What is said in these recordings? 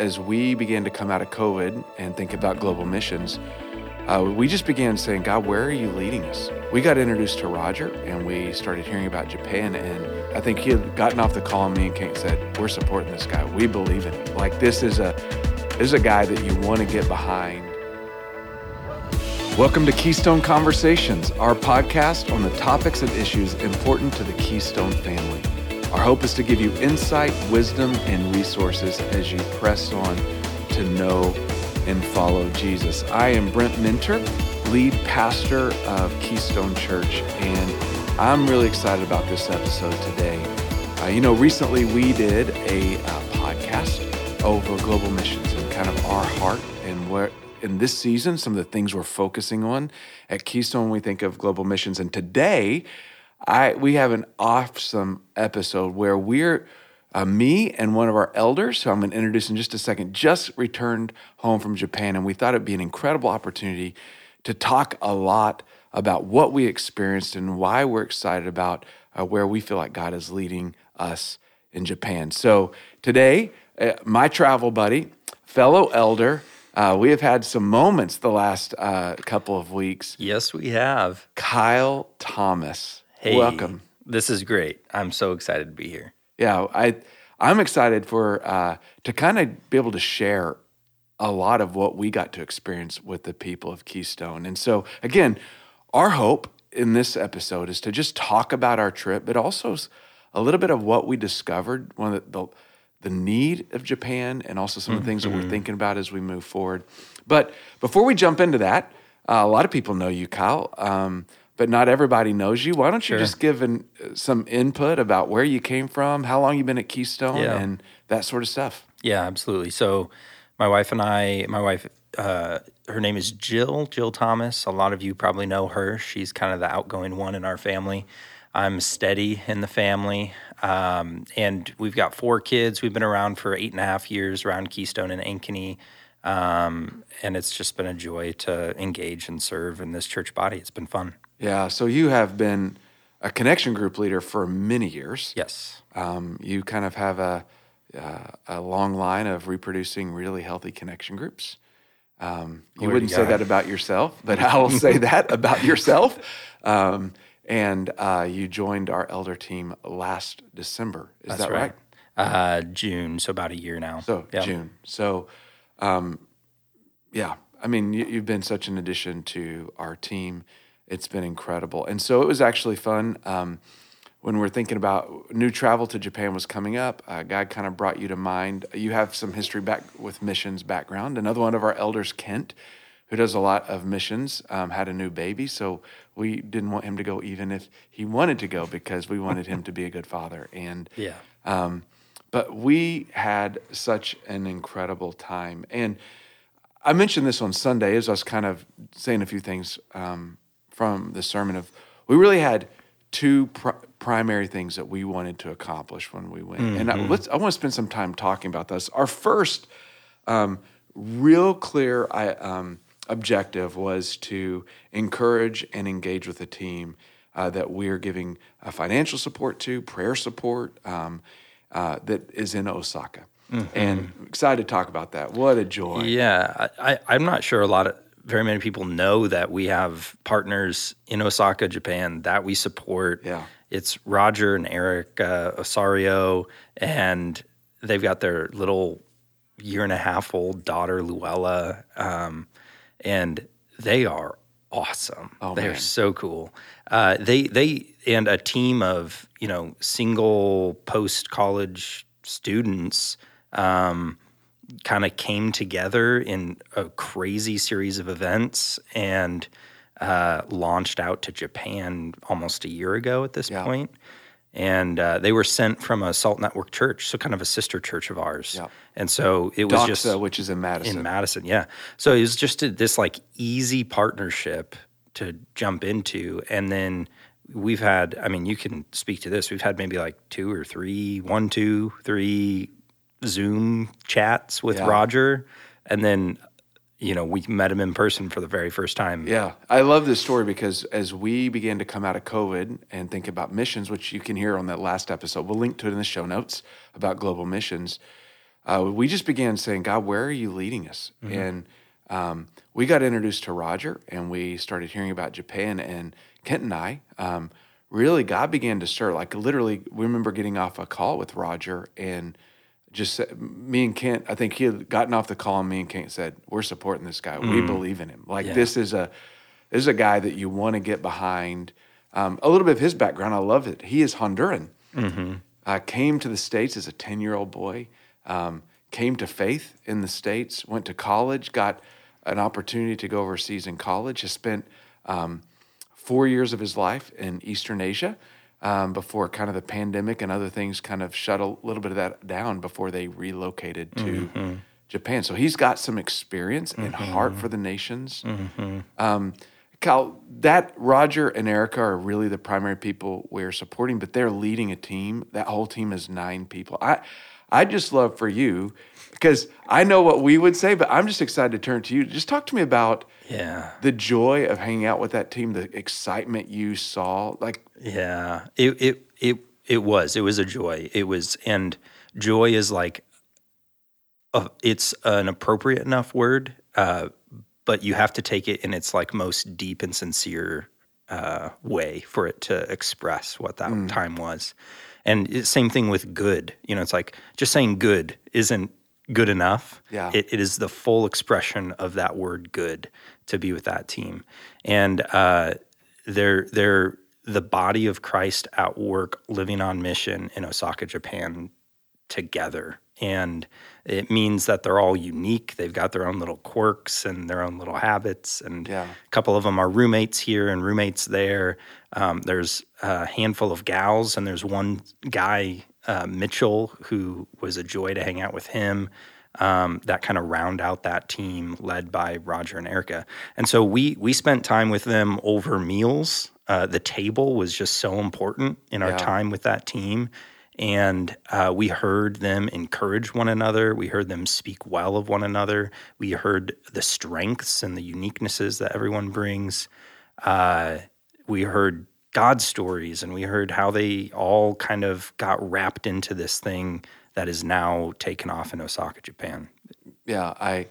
as we began to come out of COVID and think about global missions, uh, we just began saying, God, where are you leading us? We got introduced to Roger and we started hearing about Japan. And I think he had gotten off the call and me and Kent said, We're supporting this guy. We believe in him. Like, this is a, this is a guy that you want to get behind. Welcome to Keystone Conversations, our podcast on the topics and issues important to the Keystone family. Our hope is to give you insight, wisdom, and resources as you press on to know and follow Jesus. I am Brent Minter, lead pastor of Keystone Church, and I'm really excited about this episode today. Uh, you know, recently we did a uh, podcast over global missions and kind of our heart and what in this season some of the things we're focusing on at Keystone we think of global missions. And today, I we have an awesome episode where we're uh, me and one of our elders, who I'm going to introduce in just a second, just returned home from Japan, and we thought it'd be an incredible opportunity to talk a lot about what we experienced and why we're excited about uh, where we feel like God is leading us in Japan. So today, uh, my travel buddy, fellow elder. Uh, we have had some moments the last uh, couple of weeks. Yes, we have. Kyle Thomas. Hey, Welcome. This is great. I'm so excited to be here. Yeah, I I'm excited for uh, to kind of be able to share a lot of what we got to experience with the people of Keystone. And so again, our hope in this episode is to just talk about our trip, but also a little bit of what we discovered, one of the, the, the need of Japan, and also some of the things that we're Mm-hmm. thinking about as we move forward. But before we jump into that, uh, a lot of people know you, Kyle. Um, but not everybody knows you. Why don't you Sure. just give an, some input about where you came from, how long you've been at Keystone, Yeah. and that sort of stuff? Yeah, absolutely. So, my wife and I, my wife, uh, her name is Jill, Jill Thomas. A lot of you probably know her. She's kind of the outgoing one in our family. I'm steady in the family. Um, and we've got four kids. We've been around for eight and a half years around Keystone and Ankeny. Um, and it's just been a joy to engage and serve in this church body. It's been fun. Yeah. So you have been a connection group leader for many years. Yes. Um, you kind of have a uh, a long line of reproducing really healthy connection groups. Um, you Glory wouldn't say that about yourself, but I will say that about yourself. Um, and uh, you joined our elder team last December. Is that right? Uh, June, so about a year now. So Yeah. June. So, um, yeah, I mean, you, you've been such an addition to our team. It's been incredible, and so it was actually fun. Um, when we're thinking about new travel to Japan was coming up, uh, God kind of brought you to mind. You have some history back with missions background. Another one of our elders, Kent, who does a lot of missions, um, had a new baby, so we didn't want him to go, even if he wanted to go, because we wanted him to be a good father. And Yeah. um, but we had such an incredible time. And I mentioned this on Sunday as I was kind of saying a few things um, from the sermon of we really had two pr- primary things that we wanted to accomplish when we went. And I, let's, I want to spend some time talking about this. Our first um, real clear I, um, objective was to encourage and engage with the team uh, that we're giving uh, financial support to, prayer support um, uh, that is in Osaka. And I'm excited to talk about that. What a joy. Yeah, I, I, I'm not sure a lot of very many people know that we have partners in Osaka, Japan that we support. Yeah. It's Roger and Eric uh, Osorio, and they've got their little year and a half old daughter Luella, um, and they are awesome. Oh, They're so cool. Uh, they they and a team of you know single post college students. Um, kind of came together in a crazy series of events and uh, launched out to Japan almost a year ago at this Yeah. point. And uh, they were sent from a Salt Network church, so kind of a sister church of ours. Yeah. And so it was Doxa, just which is in Madison. in Madison, yeah. So it was just a, this like easy partnership to jump into, and then we've had. I mean, you can speak to this. We've had maybe like two or three, one, two, three Zoom chats with Yeah. Roger, and then you know we met him in person for the very first time. Yeah, I love this story because as we began to come out of COVID and think about missions, which you can hear on that last episode, we'll link to it in the show notes about global missions. uh, we just began saying, God, where are you leading us? And um, we got introduced to Roger and we started hearing about Japan. And Kent and I, um, really, God began to stir. Like, literally, we remember getting off a call with Roger and just said, me and Kent, I think he had gotten off the call and me and Kent said, We're supporting this guy. We believe in him. Like, Yeah. this is a. This is a guy that you want to get behind. Um, a little bit of his background, I love it. He is Honduran uh, came to the States as a 10 year old boy, um, came to faith in the States, went to college, got an opportunity to go overseas in college, has spent um, four years of his life in Eastern Asia um, before kind of the pandemic and other things kind of shut a little bit of that down before they relocated to Japan. So he's got some experience and heart for the nations. Um, Cal, that Roger and Erica are really the primary people we're supporting, but they're leading a team. That whole team is nine people. I, I just love for you because I know what we would say, but I'm just excited to turn to you. Just talk to me about Yeah. the joy of hanging out with that team, the excitement you saw. Like, Yeah, it it it it was. It was a joy. It was, and joy is like, a, it's an appropriate enough word, uh, but you have to take it in its like most deep and sincere uh, way for it to express what that time was. And same thing with good. You know, it's like just saying good isn't good enough. Yeah. It, it is the full expression of that word good to be with that team. And uh, they're they're the body of Christ at work living on mission in Osaka, Japan together. And it means that they're all unique. They've got their own little quirks and their own little habits. And Yeah. a couple of them are roommates here and roommates there. Um, there's a handful of gals, and there's one guy, uh, Mitchell, who was a joy to hang out with him. Um, that kind of round out that team led by Roger and Erica. And so we we spent time with them over meals. Uh, the table was just so important in our Yeah. time with that team. And uh, we heard them encourage one another. We heard them speak well of one another. We heard the strengths and the uniquenesses that everyone brings. Uh, we heard God stories and we heard how they all kind of got wrapped into this thing that is now taken off in Osaka, Japan. yeah, I,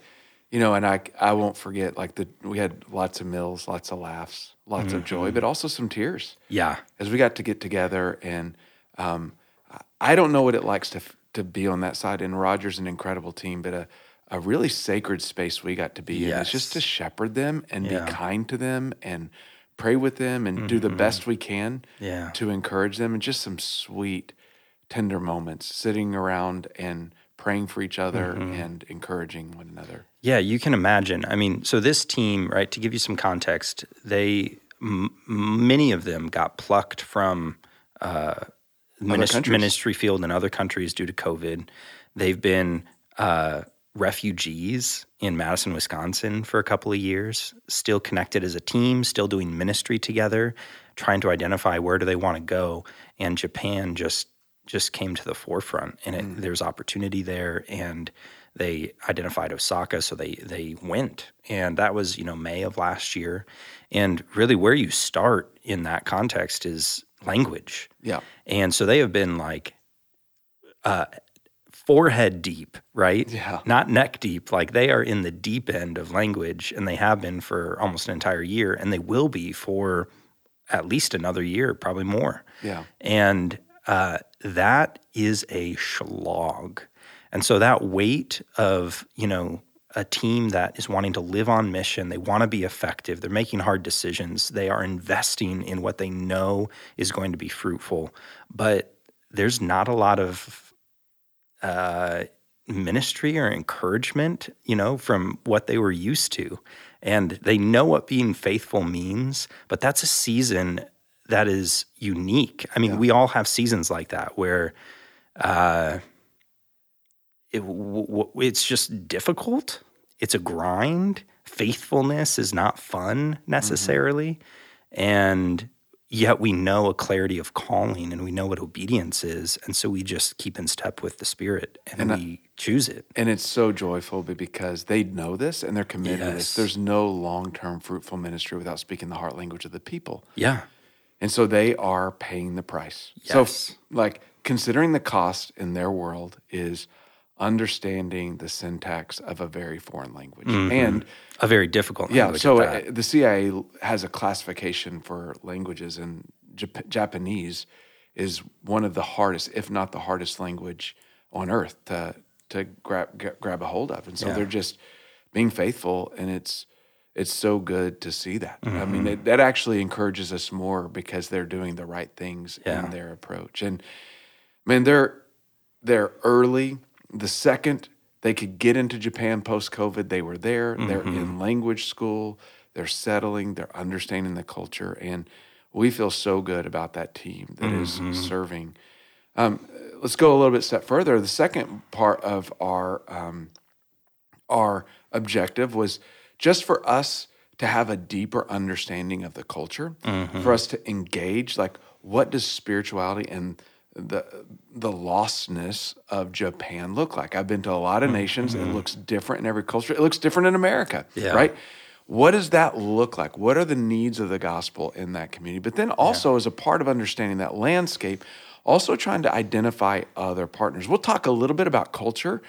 you know, and I, I won't forget, like, the we had lots of meals, lots of laughs, lots of joy, but also some tears. Yeah. as we got to get together and um, I don't know what it likes to to be on that side. And Roger's an incredible team, but a a really sacred space we got to be in. It's just to shepherd them and Yeah. be kind to them and pray with them and do the best we can Yeah. to encourage them and just some sweet, tender moments sitting around and praying for each other and encouraging one another. Yeah, you can imagine. I mean, so this team, right, to give you some context, they, m- many of them got plucked from uh, minis- countries. ministry field in other countries due to COVID. They've been uh, refugees in Madison, Wisconsin for a couple of years, still connected as a team, still doing ministry together, trying to identify where do they want to go. And Japan just just came to the forefront, and it, there's opportunity there. And they identified Osaka, so they they went, and that was you know May of last year. And really, where you start in that context is language. Yeah. And so they have been like uh, forehead deep, right? Yeah. Not neck deep. Like they are in the deep end of language, and they have been for almost an entire year, and they will be for at least another year, probably more. Yeah. And uh, that is a slog. And so that weight of, you know, a team that is wanting to live on mission, they want to be effective, they're making hard decisions, they are investing in what they know is going to be fruitful. But there's not a lot of uh, ministry or encouragement, you know, from what they were used to. And they know what being faithful means, but that's a season that is unique. I mean, we all have seasons like that where uh, it, w- w- it's just difficult. It's a grind. Faithfulness is not fun necessarily. And yet we know a clarity of calling and we know what obedience is. And so we just keep in step with the Spirit and, we choose it. And it's so joyful because they know this and they're committed to this. There's no long term fruitful ministry without speaking the heart language of the people. Yeah. And so they are paying the price. So, like, considering the cost in their world is understanding the syntax of a very foreign language. And A very difficult language. yeah, so uh, the CIA has a classification for languages, and Jap- Japanese is one of the hardest, if not the hardest language on earth to to grab g- grab a hold of. And so Yeah. they're just being faithful, and it's it's so good to see that. I mean, Mm-hmm. it, that actually encourages us more because they're doing the right things Yeah. in their approach. And man, they're they're early. The second they could get into Japan post COVID, they were there. They're Mm-hmm. in language school. They're settling. They're understanding the culture, and we feel so good about that team that is Mm-hmm. serving. Um, let's go a little bit step further. The second part of our um, our objective was just for us to have a deeper understanding of the culture, for us to engage like what does spirituality and the the lostness of Japan look like? I've been to a lot of nations. It looks different in every culture. It looks different in America, Yeah. right? What does that look like? What are the needs of the gospel in that community? But then also as a part of understanding that landscape, also trying to identify other partners. We'll talk a little bit about culture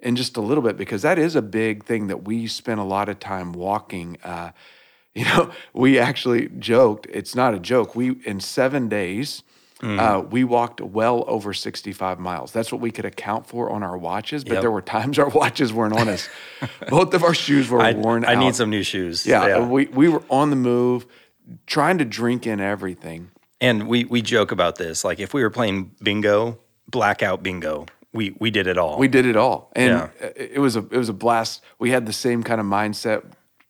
in just a little bit because that is a big thing that we spend a lot of time walking. Uh, you know, we actually joked. It's not a joke. We in seven days. Uh, we walked well over 65 miles. That's what we could account for on our watches, but Yep. there were times our watches weren't on us. Both of our shoes were I, worn I out. I need some new shoes. Yeah, we we were on the move, trying to drink in everything. And we we joke about this. Like if we were playing bingo, blackout bingo, we we did it all. We did it all, and Yeah. it was a it was a blast. We had the same kind of mindset,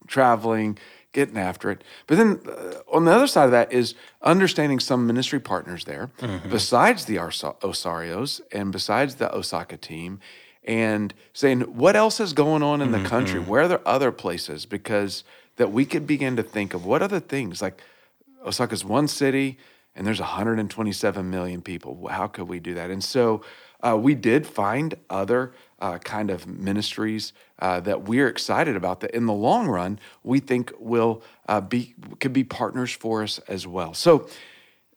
traveling, getting after it. But then uh, on the other side of that is understanding some ministry partners there, Mm-hmm. besides the Osorios and besides the Osaka team, and saying what else is going on in the country. Mm-hmm. Where are there other places? Because that we could begin to think of what other things like Osaka's one city and there's 127 million people. How could we do that? And so uh, we did find other uh, kind of ministries uh, that we're excited about that in the long run we think will uh, be could be partners for us as well. So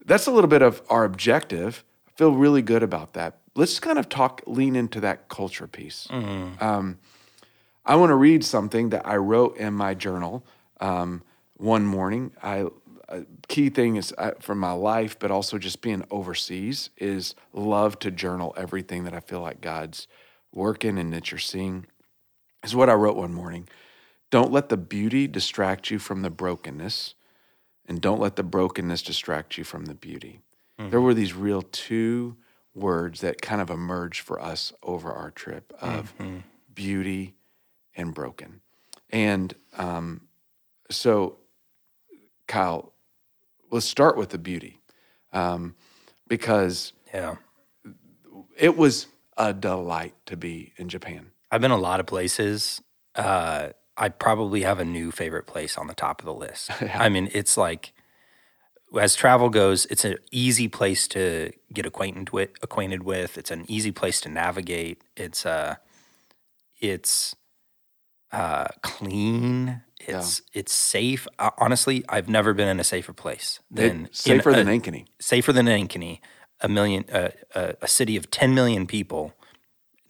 that's a little bit of our objective. I feel really good about that. Let's kind of talk, lean into that culture piece. Um, I want to read something that I wrote in my journal um, one morning. I a key thing is uh, from my life, but also just being overseas is love to journal everything that I feel like God's working and that you're seeing. Is what I wrote one morning. Don't let the beauty distract you from the brokenness, and don't let the brokenness distract you from the beauty. There were these real two words that kind of emerged for us over our trip of beauty and broken. And um, so, Kyle, let's start with the beauty um, because yeah. it was a delight to be in Japan. I've been a lot of places. Uh, I probably have a new favorite place on the top of the list. I mean, it's like as travel goes, it's an easy place to get acquainted with. Acquainted with. It's an easy place to navigate. It's uh, it's uh, clean. It's it's safe. Uh, honestly, I've never been in a safer place than It, safer in than a, Ankeny. safer than Ankeny, a million, uh, uh, a city of ten million people.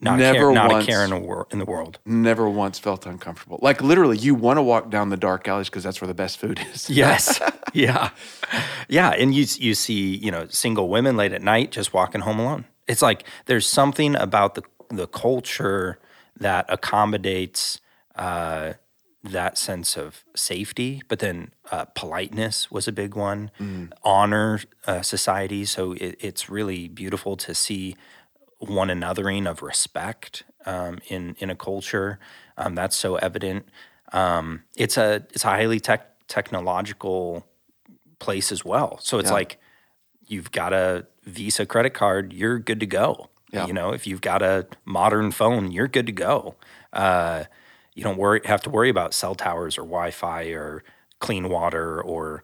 Not a Never care, not once- a care in, a wor- in the world. Never once felt uncomfortable. Like literally, you want to walk down the dark alleys because that's where the best food is. Yes. yeah. Yeah. And you you see, you know, single women late at night just walking home alone. It's like there's something about the the culture that accommodates uh, that sense of safety, but then uh, politeness was a big one. Honor uh, society, so it, it's really beautiful to see one anothering of respect um, in in a culture. Um, that's so evident. Um, it's a it's a highly tech technological place as well. So it's like you've got a Visa credit card, you're good to go. Yeah. You know, if you've got a modern phone, you're good to go. Uh, you don't worry have to worry about cell towers or Wi-Fi or clean water or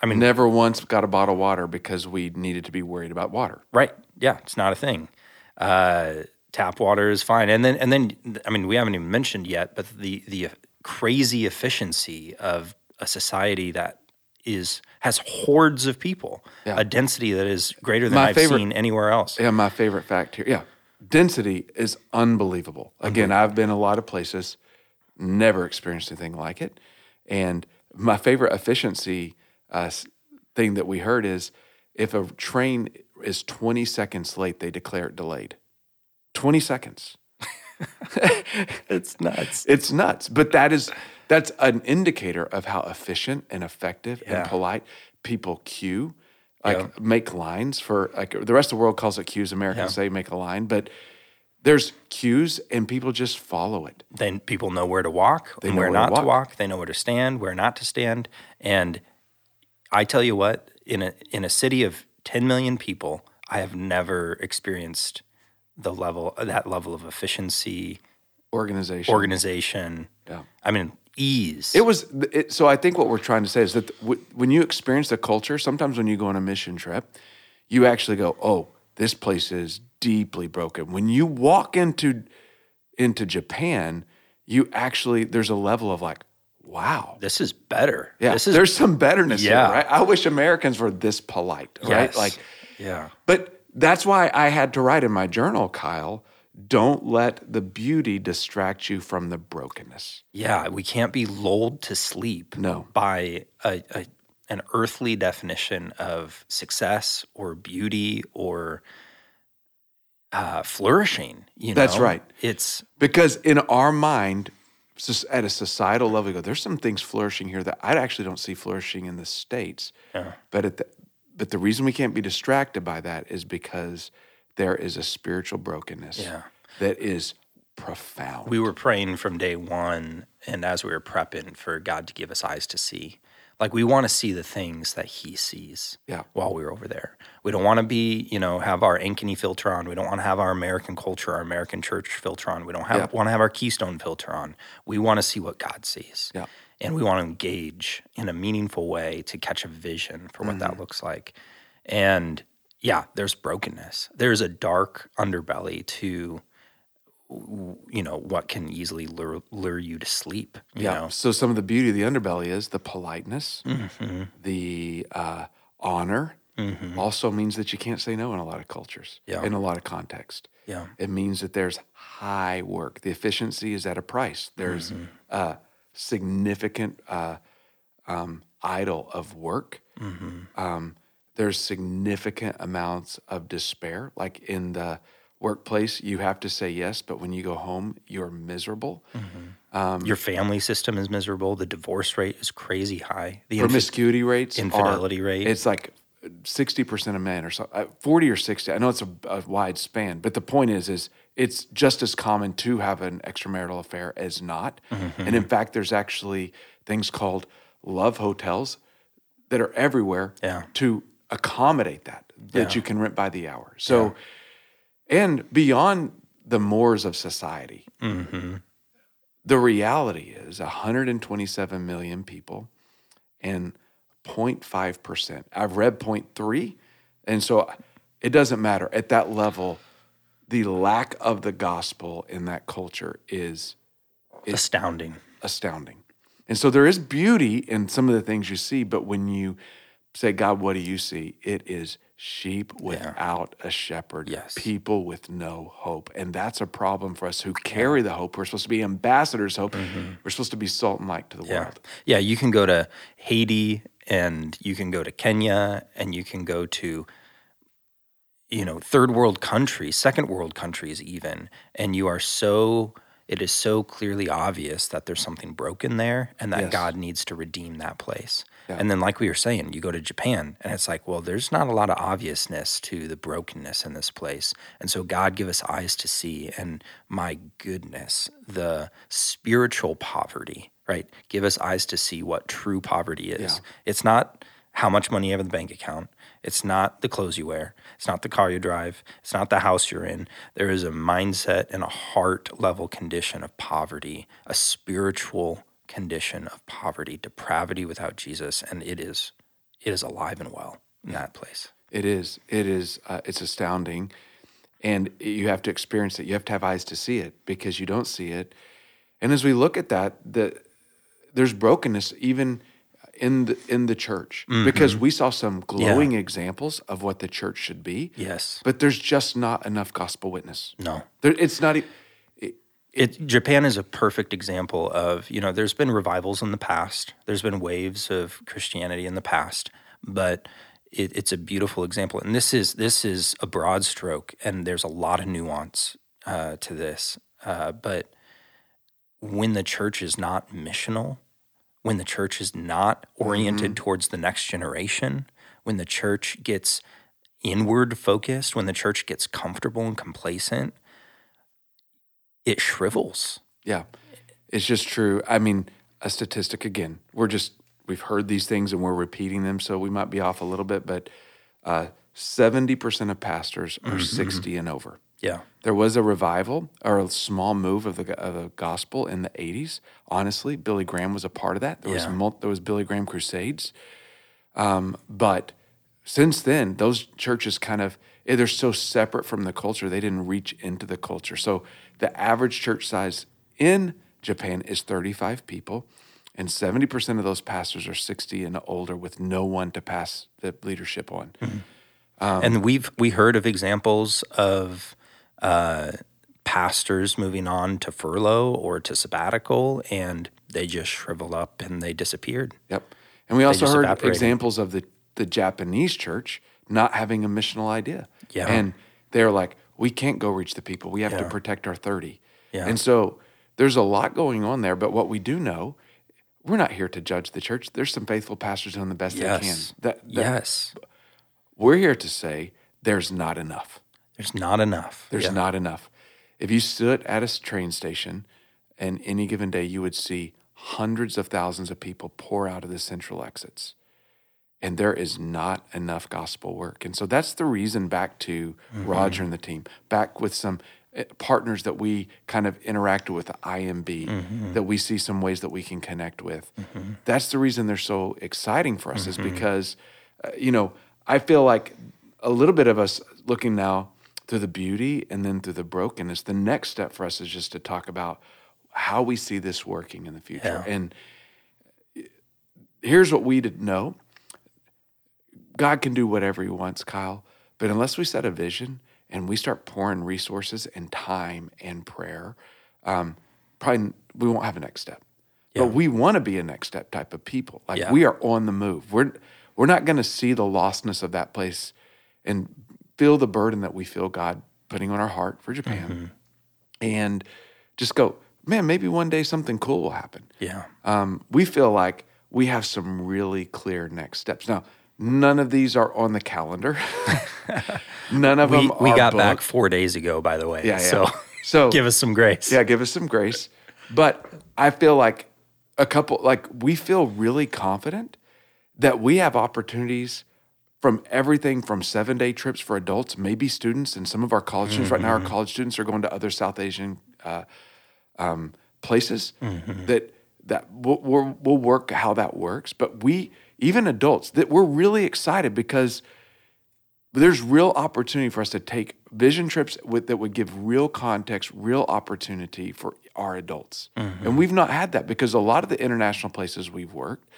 I mean, Never once got a bottle of water because we needed to be worried about water. Right. Yeah, it's not a thing. Uh, tap water is fine, and then and then I mean we haven't even mentioned yet, but the the crazy efficiency of a society that is has hordes of people, Yeah. a density that is greater than My I've favorite- seen anywhere else. Yeah, my favorite fact here. Yeah, density is unbelievable. Again, I've been a lot of places, never experienced anything like it. And my favorite efficiency uh, thing that we heard is if a train is 20 seconds late, they declare it delayed. 20 seconds. It's nuts. It's nuts, but that is that's an indicator of how efficient and effective Yeah. and polite people queue, like make lines for like the rest of the world calls it queues. Americans say make a line, but there's queues and people just follow it. then people know where to walk and where where not to walk. walk. They know where to stand, where not to stand. And I tell you what, in a in a city of 10 million people, I have never experienced the level that level of efficiency, Organization. organization. Yeah. I mean, ease. It was it, so. I think what we're trying to say is that w- when you experience the culture, sometimes when you go on a mission trip, you actually go, "Oh, this place is deeply broken." When you walk into into Japan, you actually there's a level of like, "Wow, this is better. yeah." This is there's some betterness Yeah. here, right? I wish Americans were this polite, right? yes. Like, yeah. but that's why I had to write in my journal, Kyle. Don't let the beauty distract you from the brokenness. Yeah, we can't be lulled to sleep No. by a, a an earthly definition of success or beauty or uh, flourishing. You know, That's right. It's Because in our mind, at a societal level, we go, there's some things flourishing here that I actually don't see flourishing in the States. Yeah. But, at the, but the reason we can't be distracted by that is because there is a spiritual brokenness Yeah. that is profound. we were praying from day one, and as we were prepping for God to give us eyes to see. Like we want to see the things that He sees. Yeah. While we're over there, we don't want to be, you know, have our Ankeny filter on. We don't want to have our American culture, our American church filter on. We don't have Yeah. want to have our Keystone filter on. We want to see what God sees. Yeah. and we want to engage in a meaningful way to catch a vision for what Mm-hmm. that looks like. And yeah, there's brokenness. There's a dark underbelly to you know what can easily lure, lure you to sleep. You yeah. know, So some of the beauty of the underbelly is the politeness, Mm-hmm. the uh, honor. Also means that you can't say no in a lot of cultures, Yeah. in a lot of context. yeah, It means that there's high work. The efficiency is at a price. There's a significant uh, um, idol of work. Um, there's significant amounts of despair. Like in the workplace, you have to say yes, but when you go home, you're miserable. Um, your family system is miserable. The divorce rate is crazy high. The infi- Promiscuity rates, are- infidelity rate. It's like sixty percent of men, or so, uh, forty or sixty. I know it's a, a wide span, but the point is, is it's just as common to have an extramarital affair as not. Mm-hmm. And in fact, there's actually things called love hotels that are everywhere Yeah. to accommodate that that Yeah. you can rent by the hour. So, and beyond the mores of society, Mm-hmm. the reality is 127 million people and 0.5%. I've read 0.3. And so it doesn't matter. At that level, the lack of the gospel in that culture is astounding. astounding. And so there is beauty in some of the things you see, but when you say, God, what do you see? It is sheep without a shepherd, Yes. people with no hope. And that's a problem for us who carry the hope. We're supposed to be ambassadors hope. We're supposed to be salt and light to the Mm-hmm. Yeah. world. Yeah, you can go to Haiti and you can go to Kenya and you can go to you know, third world countries, second world countries even, and you are so it is so clearly obvious that there's something broken there and that Yes. God needs to redeem that place. Yeah. And then like we were saying, you go to Japan and it's like, well, there's not a lot of obviousness to the brokenness in this place. And so God give us eyes to see and my goodness, the spiritual poverty, right? Give us eyes to see what true poverty is. Yeah. It's not how much money you have in the bank account. It's not the clothes you wear. It's not the car you drive. It's not the house you're in. There is a mindset and a heart level condition of poverty, a spiritual condition of poverty, depravity without Jesus, and it is it is alive and well in that place. It is. It is. Uh, it's astounding, and you have to experience it. You have to have eyes to see it because you don't see it. And as we look at that, the there's brokenness even in the in the church because we saw some glowing examples of what the church should be. Yes. But there's just not enough gospel witness. No. There, it's not. e- It, Japan is a perfect example of, you know, there's been revivals in the past, there's been waves of Christianity in the past, but it, it's a beautiful example. And this is this is a broad stroke, and there's a lot of nuance uh, to this. Uh, but when the church is not missional, when the church is not oriented towards the next generation, when the church gets inward focused, when the church gets comfortable and complacent, it shrivels. Yeah, it's just true. I mean, a statistic again. We're just we've heard these things and we're repeating them, so we might be off a little bit. But seventy percent of pastors are sixty and over. Yeah. There was a revival or a small move of the of the gospel in the '80s. Honestly, Billy Graham was a part of that. There was Yeah. mul- there was Billy Graham crusades, um, but since then, those churches kind of eh, they're so separate from the culture. They didn't reach into the culture. So the average church size in Japan is 35 people, and 70 percent of those pastors are 60 and older, with no one to pass the leadership on. and we've we heard of examples of uh, pastors moving on to furlough or to sabbatical, and they just shrivel up and they disappeared. Yep. And we also heard evaporated. examples of the, the Japanese church not having a missional idea. Yeah. And they're like, we can't go reach the people. We have to protect our 30. Yeah. And so there's a lot going on there. But what we do know, we're not here to judge the church. There's some faithful pastors doing the best they can. Yes. That, that yes. We're here to say there's not enough. There's not enough. There's Yeah. not enough. If you stood at a train station and any given day, you would see hundreds of thousands of people pour out of the central exits. And there is not enough gospel work. And so that's the reason back to mm-hmm. Roger and the team, back with some eh, partners that we kind of interacted with, the IMB, mm-hmm. that we see some ways that we can connect with. Mm-hmm. That's the reason they're so exciting for us, is because, uh, you know, I feel like a little bit of us looking now through the beauty and then through the brokenness. The next step for us is just to talk about how we see this working in the future. Yeah. And eh, here's what we didn't know God can do whatever He wants, Kyle. But unless we set a vision and we start pouring resources and time and prayer, um, probably we won't have a next step. But we want to be a next step type of people. Like Yeah. we are on the move. We're we're not going to see the lostness of that place and feel the burden that we feel God putting on our heart for Japan, and just go, man. Maybe one day something cool will happen Yeah. um, we feel like we have some really clear next steps. Now, none of these are on the calendar. none of We, them we got back four days ago, by the way. Yeah, yeah. So, So- give us some grace. Yeah, give us some grace. But I feel like a couple, like we feel really confident that we have opportunities from everything from seven day trips for adults, maybe students, and some of our college students. Right now, our college students are going to other South Asian uh, um, places that that we'll, we'll, we'll work how that works. But we, even adults, that we're really excited because there's real opportunity for us to take vision trips with, that would give real context, real opportunity for our adults. Mm-hmm. And we've not had that because a lot of the international places we've worked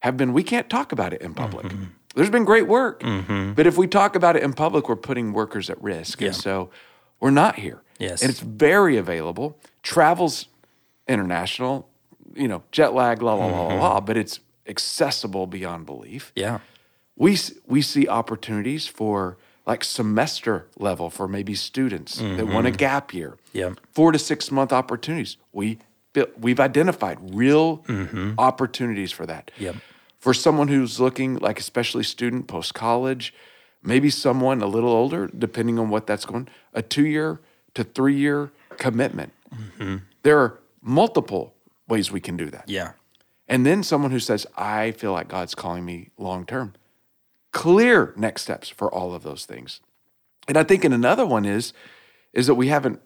have been, we can't talk about it in public. Mm-hmm. There's been great work, mm-hmm. but if we talk about it in public, we're putting workers at risk. And so we're not here. Yes. And it's very available. Travels international, you know, jet lag, la, la, la, la, la, but it's accessible beyond belief Yeah. we we see opportunities for like semester level for maybe students that want a mm-hmm. gap year. Yeah. Four to six month opportunities. We we've identified real mm-hmm. opportunities for that. Yep. For someone who's looking like especially student post college, maybe someone a little older, depending on what that's going, a two year to three year commitment. Mm-hmm. There are multiple ways we can do that. Yeah. And then someone who says, I feel like God's calling me long term. Clear next steps for all of those things. And I think in another one is, is that we haven't,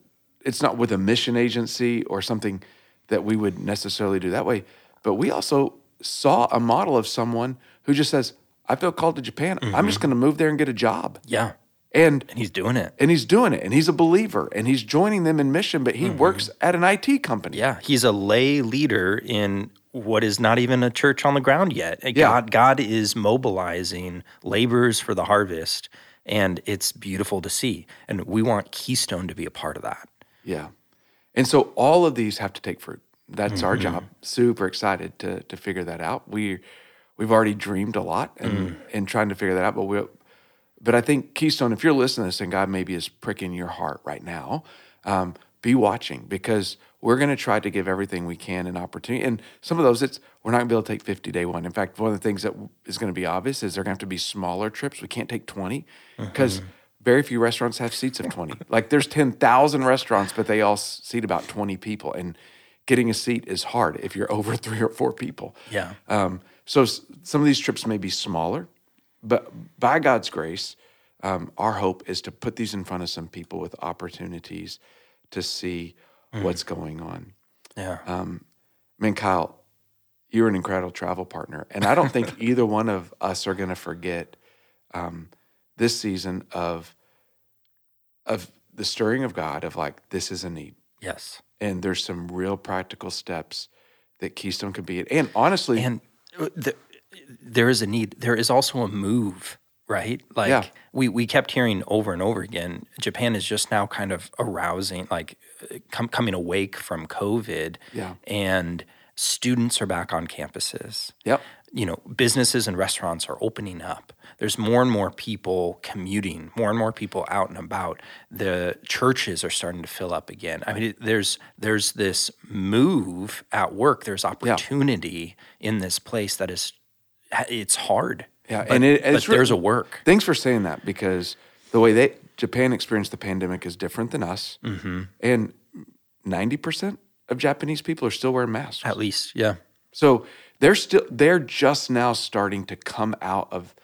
it's not with a mission agency or something that we would necessarily do that way, but we also saw a model of someone who just says, I feel called to Japan. I'm just mm-hmm. going to move there and get a job. Yeah. And And he's doing it. and he's doing it and he's a believer and he's joining them in mission, but he mm-hmm. works at an IT company. Yeah. He's a lay leader in what is not even a church on the ground yet. Yeah. God, God is mobilizing laborers for the harvest, and it's beautiful to see. And we want Keystone to be a part of that. Yeah. And so all of these have to take fruit. That's our Mm-hmm. job. Super excited to to figure that out. We we've already dreamed a lot and Mm. and trying to figure that out, but we but I think Keystone, if you're listening to this and God maybe is pricking your heart right now, um, be watching because we're going to try to give everything we can an opportunity. And some of those, it's we're not going to be able to take 50 day one. In fact, one of the things that is going to be obvious is they're going to have to be smaller trips. We can't take 20 because very few restaurants have seats of 20. like there's 10,000 restaurants, but they all seat about 20 people. And getting a seat is hard if you're over three or four people. Yeah. Um, so s- some of these trips may be smaller, but by God's grace, um, our hope is to put these in front of some people with opportunities to see what's going on. Yeah. I mean, Kyle, you're an incredible travel partner, and I don't think either one of us are going to forget um, this season of of the stirring of God of like this is a need, yes. and there's some real practical steps that Keystone could be. And honestly, And uh, the, there is a need. There is also a move, right? Like Yeah. we, we kept hearing over and over again. Japan is just now kind of arousing, like com- coming awake from COVID. Yeah. And students are back on campuses. yep, You know, businesses and restaurants are opening up. There's more and more people commuting, more and more people out and about. The churches are starting to fill up again. I mean, it- there's there's this move at work. There's opportunity in this place that is it's hard. Yeah, but, and it- but it's re- there's a work. Thanks for saying that because the way they Japan experienced the pandemic is different than us, Mm-hmm. and ninety percent of Japanese people are still wearing masks. At least, yeah, So they're still they're just now starting to come out of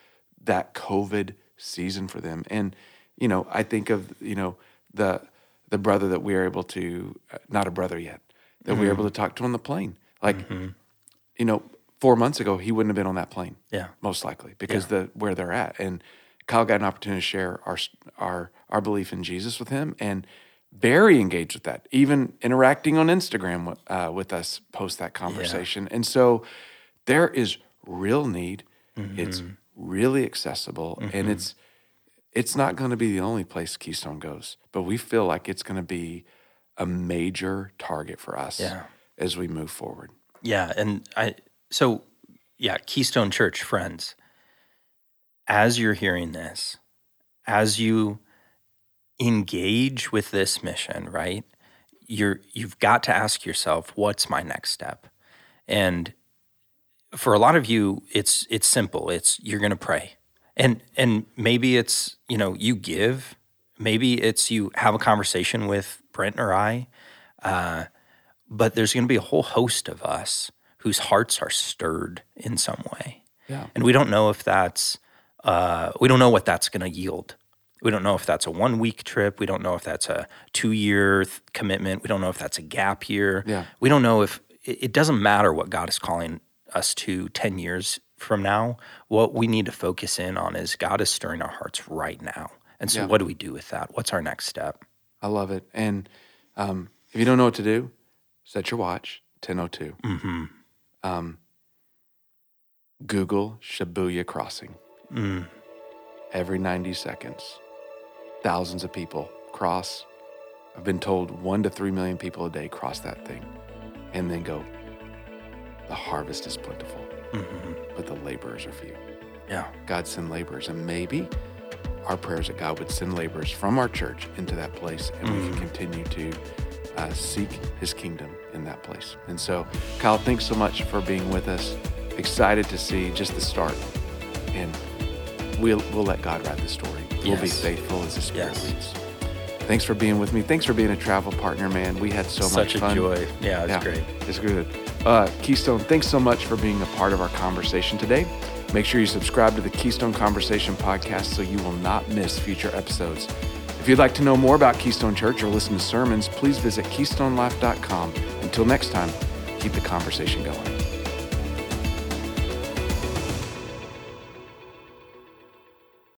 that COVID season for them, and you know I think of you know the the brother that we are able to uh, not a brother yet that we are able to talk to on the plane, like you know four months ago he wouldn't have been on that plane yeah, most likely because the where they're at. And Kyle got an opportunity to share our our our belief in Jesus with him, and very engaged with that, even interacting on Instagram with, uh, with us post that conversation. And so there is real need. It's really accessible, and it's it's not going to be the only place Keystone goes, but we feel like it's going to be a major target for us Yeah. as we move forward. yeah. And I so yeah, Keystone Church friends. As you're hearing this, as you engage with this mission, right? You're you've got to ask yourself, what's my next step? And for a lot of you, it's it's simple. It's you're going to pray, and and maybe it's you know you give, maybe it's you have a conversation with Brent or I, uh, but there's going to be a whole host of us whose hearts are stirred in some way, Yeah. and we don't know if that's uh, we don't know what that's going to yield. We don't know if that's a one week trip. We don't know if that's a two year th- commitment. We don't know if that's a gap year. Yeah. We don't know if it, it doesn't matter what God is calling us to 10 years from now. What we need to focus in on is God is stirring our hearts right now. And so, Yeah. what do we do with that? What's our next step? I love it. And um, if you don't know what to do, set your watch, 1002. Mm-hmm. Um, Google Shibuya Crossing. Mm. Every 90 seconds, thousands of people cross. I've been told one to three million people a day cross that thing and then go, the harvest is plentiful, hmm but the laborers are few. Yeah. God send laborers. And maybe our prayers that God would send laborers from our church into that place and we can continue to uh, seek his kingdom in that place. And so, Kyle, thanks so much for being with us. Excited to see just the start. And we'll, we'll let God write the story. We'll be faithful as the Spirit Yes. leads. Thanks for being with me. Thanks for being a travel partner, man. We had so Such much a fun. joy. Yeah, it's Yeah, great. It's good. Uh, Keystone, thanks so much for being a part of our conversation today. Make sure you subscribe to the Keystone Conversation podcast so you will not miss future episodes. If you'd like to know more about Keystone Church or listen to sermons, please visit keystonelife.com. Until next time, keep the conversation going.